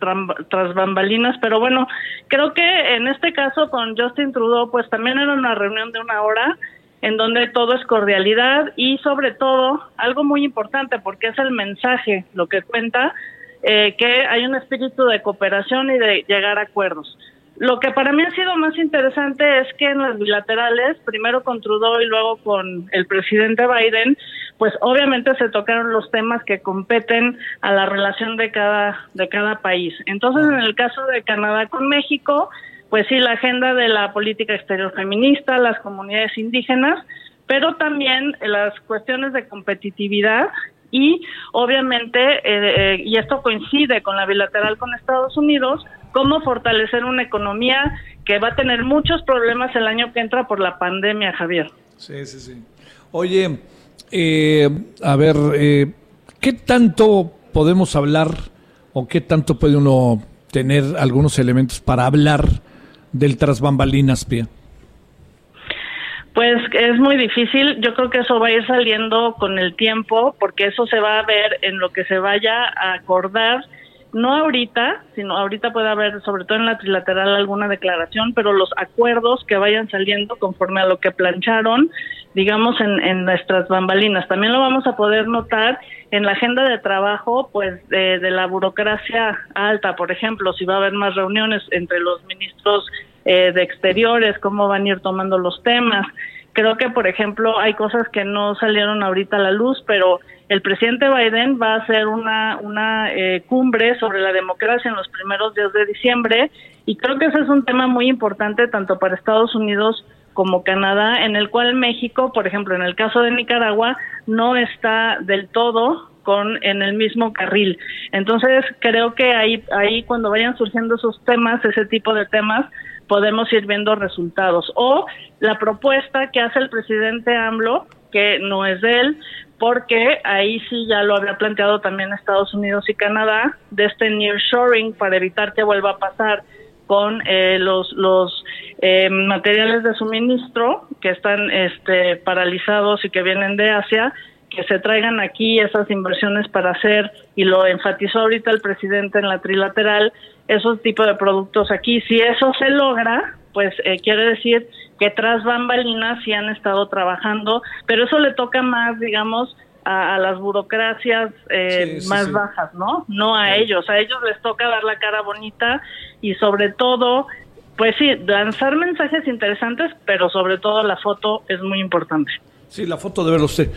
tras bambalinas, pero bueno, creo que en este caso con Justin Trudeau, pues también era una reunión de una hora en donde todo es cordialidad y sobre todo algo muy importante porque es el mensaje lo que cuenta eh, que hay un espíritu de cooperación y de llegar a acuerdos. Lo que para mí ha sido más interesante es que en las bilaterales, primero con Trudeau y luego con el presidente Biden, pues obviamente se tocaron los temas que competen a la relación de cada de cada país. Entonces, en el caso de Canadá con México, pues sí, la agenda de la política exterior feminista, las comunidades indígenas, pero también las cuestiones de competitividad y obviamente, eh, eh, y esto coincide con la bilateral con Estados Unidos, cómo fortalecer una economía que va a tener muchos problemas el año que entra por la pandemia, Javier. Sí, sí, sí. Oye, eh, a ver, ¿qué tanto podemos hablar o qué tanto puede uno tener algunos elementos para hablar del tras bambalinas, Pia? Pues es muy difícil. Yo creo que eso va a ir saliendo con el tiempo, porque eso se va a ver en lo que se vaya a acordar. No ahorita, sino ahorita puede haber, sobre todo en la trilateral, alguna declaración, pero los acuerdos que vayan saliendo conforme a lo que plancharon, digamos, en, nuestras bambalinas. También lo vamos a poder notar en la agenda de trabajo, pues, de, de la burocracia alta, por ejemplo, si va a haber más reuniones entre los ministros eh, de exteriores, cómo van a ir tomando los temas. Creo que, por ejemplo, hay cosas que no salieron ahorita a la luz, pero el presidente Biden va a hacer una, una eh, cumbre sobre la democracia en los primeros días de diciembre y creo que ese es un tema muy importante tanto para Estados Unidos como Canadá, en el cual México, por ejemplo, en el caso de Nicaragua, no está del todo con en el mismo carril. Entonces, creo que ahí ahí cuando vayan surgiendo esos temas, ese tipo de temas, podemos ir viendo resultados. O la propuesta que hace el presidente AMLO, que no es de él, porque ahí sí ya lo había planteado también Estados Unidos y Canadá, de este nearshoring para evitar que vuelva a pasar con eh, los, los eh, materiales de suministro que están este, paralizados y que vienen de Asia, que se traigan aquí esas inversiones para hacer, y lo enfatizó ahorita el presidente en la trilateral, esos tipos de productos aquí. Si eso se logra, pues eh, quiere decir que tras bambalinas sí han estado trabajando, pero eso le toca más, digamos, a, las burocracias eh, más bajas, ¿no? No a ellos, a ellos les toca dar la cara bonita y sobre todo, pues sí, lanzar mensajes interesantes, pero sobre todo la foto es muy importante. Sí, la foto de verlo usted.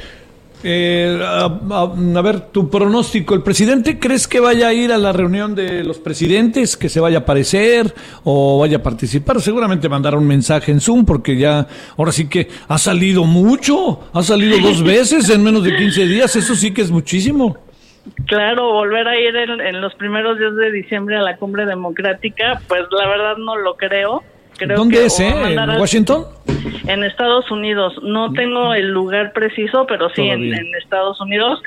Eh, a, ver, tu pronóstico. ¿El presidente crees que vaya a ir a la reunión de los presidentes, que se vaya a aparecer o vaya a participar? Seguramente mandará un mensaje en Zoom porque ya, ahora sí que ha salido mucho, ha salido dos veces en menos de 15 días, eso sí que es muchísimo. Claro, volver a ir en los primeros días de diciembre a la cumbre democrática, pues la verdad no lo creo ¿Dónde es, eh? ¿En Washington? En Estados Unidos. No tengo el lugar preciso, pero sí en, Estados Unidos.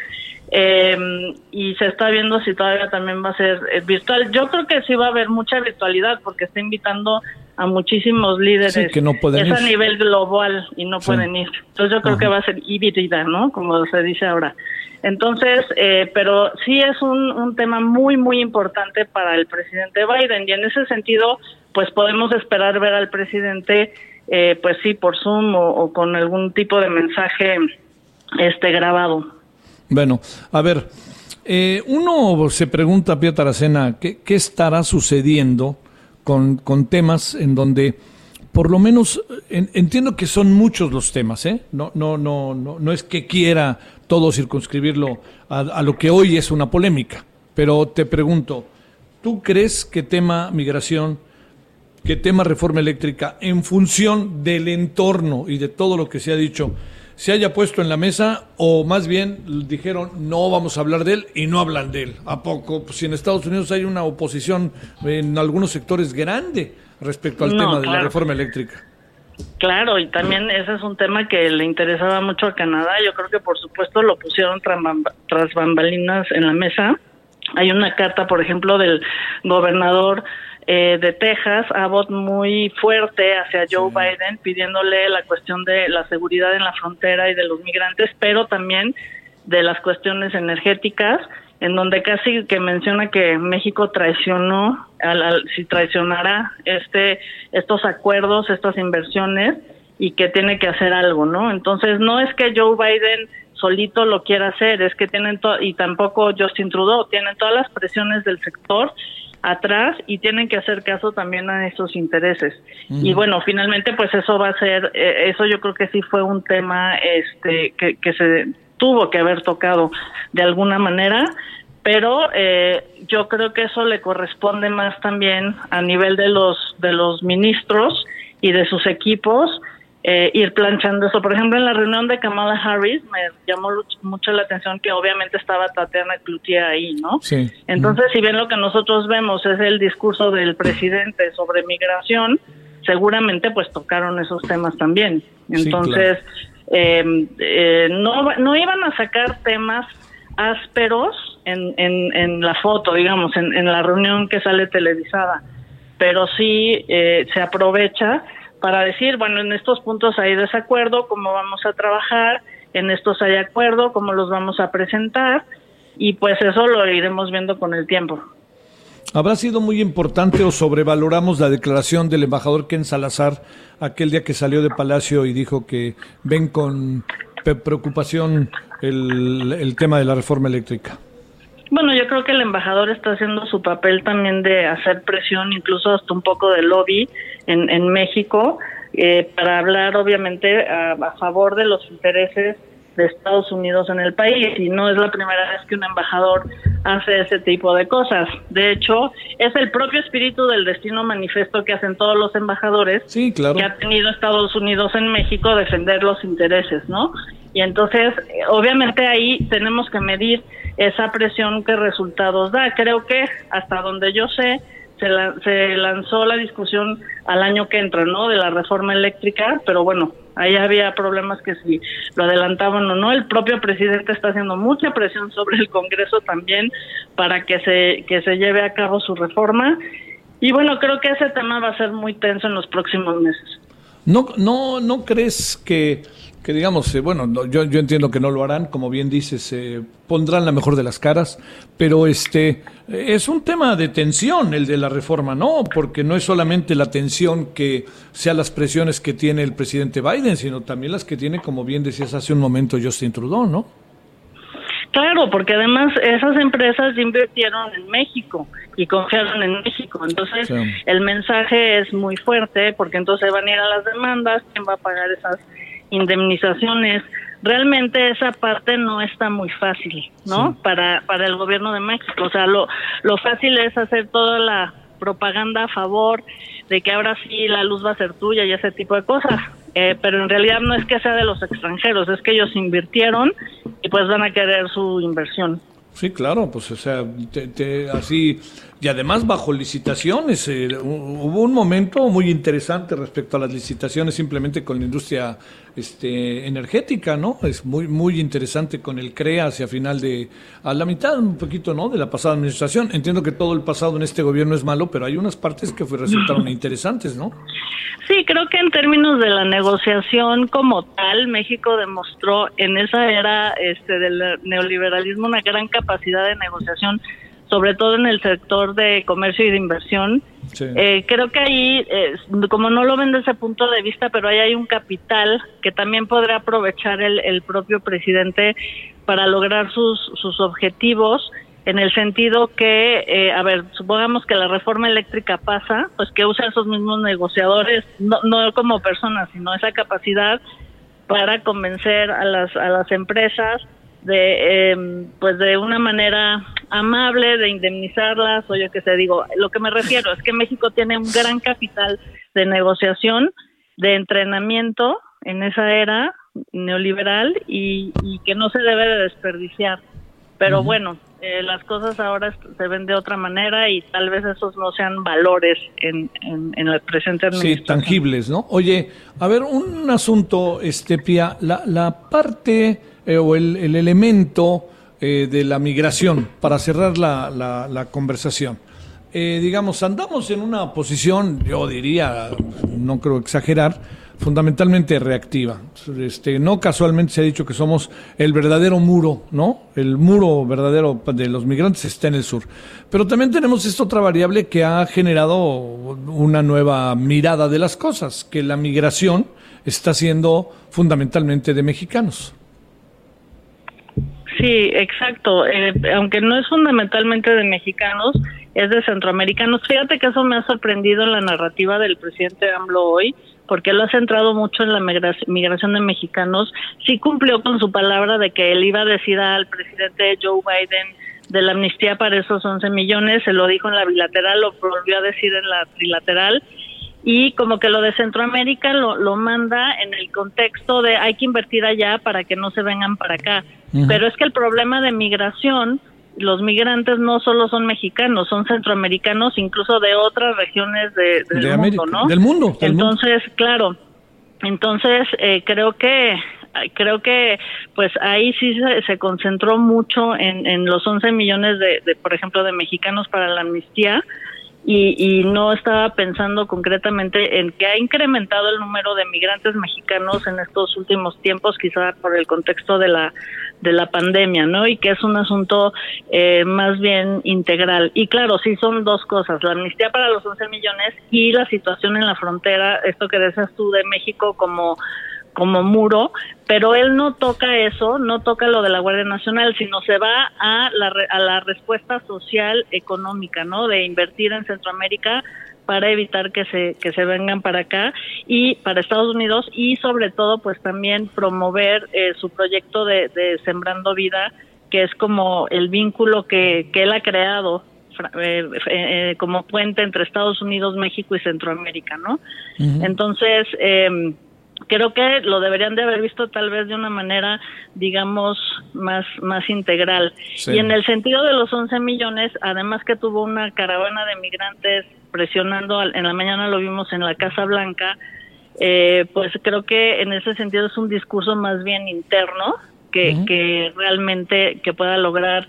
Em, y se está viendo si todavía también va a ser eh, virtual. Yo creo que sí va a haber mucha virtualidad porque está invitando a muchísimos líderes. que no pueden es a nivel global y no pueden ir. Entonces yo creo que va a ser híbrida, ¿no? Como se dice ahora. Entonces, eh, pero sí es un, un tema muy, muy importante para el presidente Biden y en ese sentido pues podemos esperar ver al presidente, eh, pues sí, por Zoom o, con algún tipo de mensaje este grabado. Bueno, a ver, eh, uno se pregunta, Pia Taracena, ¿qué, ¿qué, estará sucediendo con, con, temas en donde, por lo menos, entiendo que son muchos los temas, ¿eh? No, no, no, no, no es que quiera todo circunscribirlo a, a lo que hoy es una polémica, pero te pregunto, ¿tú crees que tema migración que tema reforma eléctrica, en función del entorno y de todo lo que se ha dicho, se haya puesto en la mesa o más bien dijeron no vamos a hablar de él y no hablan de él. ¿A poco? Pues si en Estados Unidos hay una oposición en algunos sectores grande respecto al tema de la reforma eléctrica. Claro, y también ese es un tema que le interesaba mucho a Canadá. Yo creo que por supuesto lo pusieron tras bambalinas en la mesa. Hay una carta, por ejemplo, del gobernador eh, de Texas, Abbott muy fuerte hacia Joe Biden, pidiéndole la cuestión de la seguridad en la frontera y de los migrantes, pero también de las cuestiones energéticas, en donde casi que menciona que México traicionó, al, si traicionara este, estos acuerdos, estas inversiones, y que tiene que hacer algo, ¿no? Entonces, no es que Joe Biden solito lo quiera hacer, es que tienen to y tampoco Justin Trudeau, tienen todas las presiones del sector atrás y tienen que hacer caso también a esos intereses. Y bueno, finalmente pues eso va a ser, eh, eso yo creo que sí fue un tema este que, que se tuvo que haber tocado de alguna manera, pero eh, yo creo que eso le corresponde más también a nivel de los de los ministros y de sus equipos eh, ir planchando eso. Por ejemplo, en la reunión de Kamala Harris me llamó mucho la atención que obviamente estaba Tatiana Cloutier ahí, ¿no? Sí. Entonces, si bien lo que nosotros vemos es el discurso del presidente sobre migración, seguramente pues tocaron esos temas también. Entonces, eh, eh, no, no iban a sacar temas ásperos en, en, en la foto, digamos, en, en, la reunión que sale televisada, pero sí eh, se aprovecha para decir, bueno, en estos puntos hay desacuerdo, cómo vamos a trabajar, en estos hay acuerdo, cómo los vamos a presentar, y pues eso lo iremos viendo con el tiempo. ¿Habrá sido muy importante o sobrevaloramos la declaración del embajador Ken Salazar aquel día que salió de Palacio y dijo que ven con preocupación el, el tema de la reforma eléctrica? Bueno, yo creo que el embajador está haciendo su papel también de hacer presión, incluso hasta un poco de lobby en, en México, eh, para hablar obviamente a, a, favor de los intereses de Estados Unidos en el país. Y no es la primera vez que un embajador hace ese tipo de cosas. De hecho, es el propio espíritu del destino manifiesto que hacen todos los embajadores sí, claro. que ha tenido Estados Unidos en México defender los intereses, ¿no? Y entonces, obviamente ahí tenemos que medir esa presión que resultados da. Creo que hasta donde yo sé, se, la, se lanzó la discusión al año que entra, ¿no? De la reforma eléctrica, pero bueno, ahí había problemas que si lo adelantaban o no. El propio presidente está haciendo mucha presión sobre el Congreso también para que se, que se lleve a cabo su reforma. Y bueno, creo que ese tema va a ser muy tenso en los próximos meses. ¿No, no, no crees que que digamos, eh, bueno, yo, yo entiendo que no lo harán, como bien dices, eh, pondrán la mejor de las caras, pero este es un tema de tensión el de la reforma, ¿no? Porque no es solamente la tensión que sean las presiones que tiene el presidente Biden, sino también las que tiene, como bien decías hace un momento, Justin Trudeau, ¿no? Claro, porque además esas empresas invirtieron en México y confiaron en México. Entonces, sí. el mensaje es muy fuerte porque entonces van a ir a las demandas, quién va a pagar esas indemnizaciones. Realmente esa parte no está muy fácil, ¿no? Sí. Para para el gobierno de México, o sea, lo lo fácil es hacer toda la propaganda a favor de que ahora sí la luz va a ser tuya y ese tipo de cosas. Eh, pero en realidad no es que sea de los extranjeros, es que ellos invirtieron y pues van a querer su inversión. Sí, claro, pues o sea, te, te, así, y además bajo licitaciones, eh, hubo un momento muy interesante respecto a las licitaciones simplemente con la industria este, energética, ¿no? Es muy, muy interesante con el CREA hacia final de, a la mitad un poquito, ¿no? De la pasada administración. Entiendo que todo el pasado en este gobierno es malo, pero hay unas partes que fue, resultaron interesantes, ¿no? Sí, creo que en términos de la negociación como tal, México demostró en esa era este, del neoliberalismo una gran capacidad de negociación, sobre todo en el sector de comercio y de inversión. Sí. Eh, creo que ahí, eh, como no lo ven desde ese punto de vista, pero ahí hay un capital que también podrá aprovechar el, el propio presidente para lograr sus, sus objetivos en el sentido que, eh, a ver, supongamos que la reforma eléctrica pasa, pues que usa esos mismos negociadores, no, no como personas, sino esa capacidad para convencer a las, a las empresas de, eh, pues de una manera amable, de indemnizarlas, o yo que sé, digo, lo que me refiero es que México tiene un gran capital de negociación, de entrenamiento en esa era neoliberal y, y que no se debe de desperdiciar. Pero uh -huh. bueno, eh, las cosas ahora se ven de otra manera y tal vez esos no sean valores en, en, en el presente. Sí, tangibles, ¿no? Oye, a ver, un asunto, este, Pia, la, la parte eh, o el, el elemento eh, de la migración, para cerrar la, la, conversación. Eh, digamos, andamos en una posición, yo diría, no creo exagerar, fundamentalmente reactiva. Este, no casualmente se ha dicho que somos el verdadero muro, ¿no? El muro verdadero de los migrantes está en el sur. Pero también tenemos esta otra variable que ha generado una nueva mirada de las cosas, que la migración está siendo fundamentalmente de mexicanos. Sí, exacto. Eh, aunque no es fundamentalmente de mexicanos, es de centroamericanos. Fíjate que eso me ha sorprendido en la narrativa del presidente AMLO hoy, porque él ha centrado mucho en la migración de mexicanos. Sí cumplió con su palabra de que él iba a decir al presidente Joe Biden de la amnistía para esos 11 millones, se lo dijo en la bilateral, lo volvió a decir en la trilateral y como que lo de Centroamérica lo, lo manda en el contexto de hay que invertir allá para que no se vengan para acá. Pero es que el problema de migración, los migrantes no solo son mexicanos, son centroamericanos, incluso de otras regiones de, del mundo, ¿no? Del mundo. entonces, claro, entonces eh, creo que creo que pues ahí sí se, concentró mucho en, en los 11 millones de, de, por ejemplo, de mexicanos para la amnistía y, no estaba pensando concretamente en que ha incrementado el número de migrantes mexicanos en estos últimos tiempos, quizá por el contexto de la de la pandemia, ¿no? Y que es un asunto eh, más bien integral. Y claro, sí son dos cosas, la amnistía para los 11 millones y la situación en la frontera, esto que decías tú de México como como muro, pero él no toca eso, no toca lo de la Guardia Nacional, sino se va a la, a la respuesta social económica, ¿no? De invertir en Centroamérica para evitar que se que se vengan para acá y para Estados Unidos y sobre todo pues también promover eh, su proyecto de, Sembrando Vida que es como el vínculo que, que él ha creado eh, eh, como puente entre Estados Unidos, México y Centroamérica, ¿no? Entonces, eh, creo que lo deberían de haber visto tal vez de una manera, digamos, más, más integral. Y en el sentido de los 11 millones, además que tuvo una caravana de migrantes presionando, en la mañana lo vimos en la Casa Blanca, eh, pues creo que en ese sentido es un discurso más bien interno que, que realmente que pueda lograr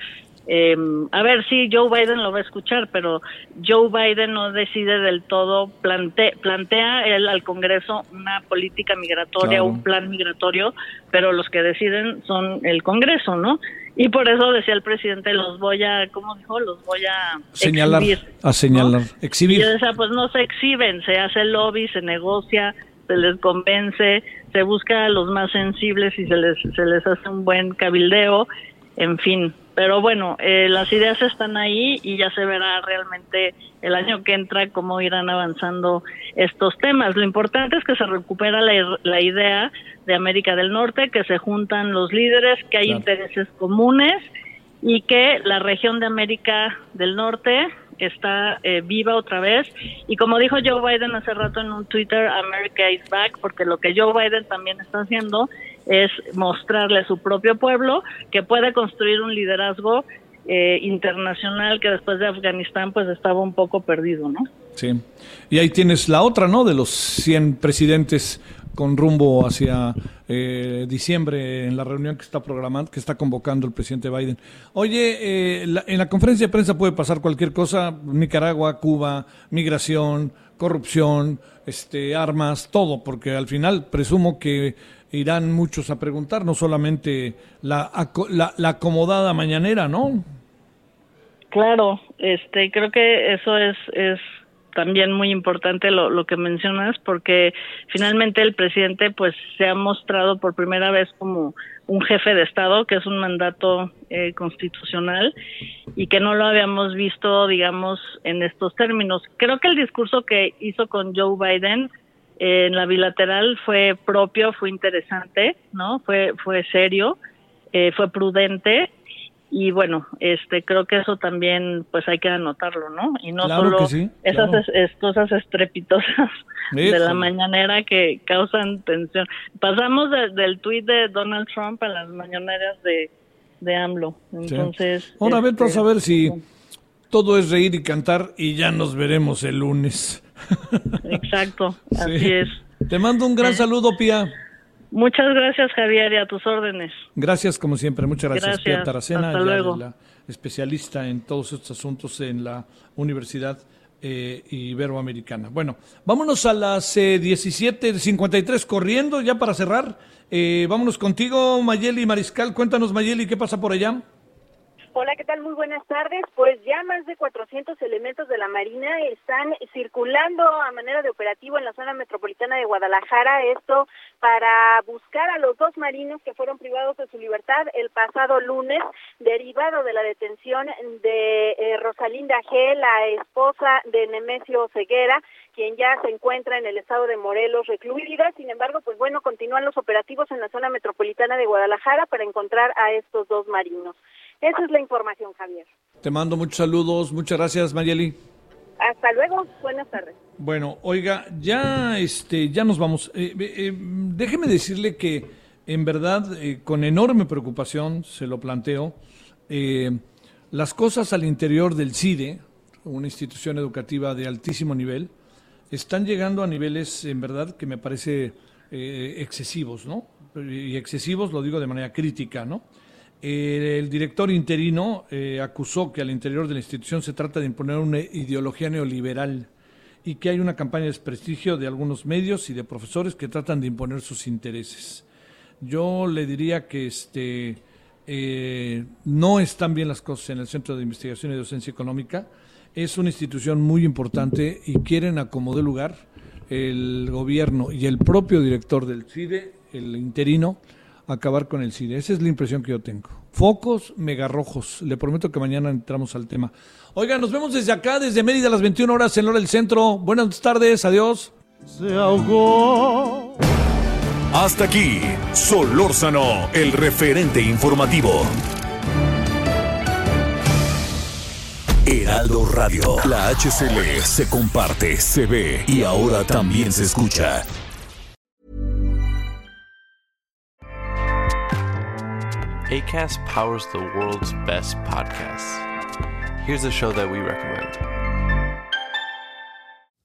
eh, a ver, sí, Joe Biden lo va a escuchar, pero Joe Biden no decide del todo, plantea él al Congreso una política migratoria, un plan migratorio, pero los que deciden son el Congreso, ¿no? Y por eso decía el presidente, los voy a, ¿cómo dijo? Los voy a señalar, exhibir, a señalar, exhibir. Y yo decía, pues no se exhiben, se hace lobby, se negocia, se les convence, se busca a los más sensibles y se les, se les hace un buen cabildeo, en fin, pero bueno, eh, las ideas están ahí y ya se verá realmente el año que entra cómo irán avanzando estos temas. Lo importante es que se recupera la, idea de América del Norte, que se juntan los líderes, que hay intereses comunes y que la región de América del Norte está eh, viva otra vez. Y como dijo Joe Biden hace rato en un Twitter, America is back, porque lo que Joe Biden también está haciendo es mostrarle a su propio pueblo que puede construir un liderazgo eh, internacional que después de Afganistán pues estaba un poco perdido, ¿no? Sí. Y ahí tienes la otra, ¿no? De los 100 presidentes con rumbo hacia eh, diciembre en la reunión que está programando, que está convocando el presidente Biden. Oye, eh, en la conferencia de prensa puede pasar cualquier cosa, Nicaragua, Cuba, migración, corrupción, este, armas, todo, porque al final presumo que irán muchos a preguntar, no solamente la, la, acomodada mañanera, ¿no? Claro, este, creo que eso es, es también muy importante lo, que mencionas, porque finalmente el presidente pues se ha mostrado por primera vez como un jefe de Estado, que es un mandato eh, constitucional y que no lo habíamos visto, digamos, en estos términos. Creo que el discurso que hizo con Joe Biden en la bilateral fue propio, fue interesante, ¿no? Fue, fue serio, eh, fue prudente y bueno, este creo que eso también pues hay que anotarlo, ¿no? Y no solo esas cosas estrepitosas de la mañanera que causan tensión. Pasamos del tuit de Donald Trump a las mañaneras de, de AMLO. Entonces, ahora vete a saber si todo es reír y cantar y ya nos veremos el lunes. Exacto, así es. Te mando un gran eh, saludo, Pía. Muchas gracias, Javier, y a tus órdenes. Gracias, como siempre. Muchas gracias, Pía Taracena, la especialista en todos estos asuntos en la Universidad eh, Iberoamericana. Bueno, vámonos a las eh, 17.53 corriendo ya para cerrar. Eh, vámonos contigo, Mayeli Mariscal. Cuéntanos, Mayeli, ¿qué pasa por allá? Hola, ¿qué tal? Muy buenas tardes. Pues ya más de 400 elementos de la Marina están circulando a manera de operativo en la zona metropolitana de Guadalajara. Esto para buscar a los dos marinos que fueron privados de su libertad el pasado lunes, derivado de la detención de eh, Rosalinda G., la esposa de Nemesio Ceguera, quien ya se encuentra en el estado de Morelos recluida. Sin embargo, pues bueno, continúan los operativos en la zona metropolitana de Guadalajara para encontrar a estos dos marinos. Esa es la información, Javier. Te mando muchos saludos. Muchas gracias, Mayeli. Hasta luego. Buenas tardes. Bueno, oiga, ya, este, ya nos vamos. Eh, eh, déjeme decirle que, en verdad, eh, con enorme preocupación, se lo planteo, las cosas al interior del CIDE, una institución educativa de altísimo nivel, están llegando a niveles, en verdad, que me parece excesivos, ¿no? Y excesivos lo digo de manera crítica, ¿no? el director interino eh, acusó que al interior de la institución se trata de imponer una ideología neoliberal y que hay una campaña de desprestigio de algunos medios y de profesores que tratan de imponer sus intereses. Yo le diría que este, eh, no están bien las cosas en el Centro de Investigación y Docencia Económica. Es una institución muy importante y quieren acomodar lugar el gobierno y el propio director del CIDE, el interino, acabar con el CIDE. Esa es la impresión que yo tengo. Focos megarrojos. Le prometo que mañana entramos al tema. Oiga, nos vemos desde acá, desde Mérida a las 21 horas en Hora del Centro. Buenas tardes, adiós. Se ahogó. Hasta aquí, Solórzano, el referente informativo. Heraldo Radio, la HCL se comparte, se ve y ahora también se escucha. ACAST powers the world's best podcasts. Here's a show that we recommend.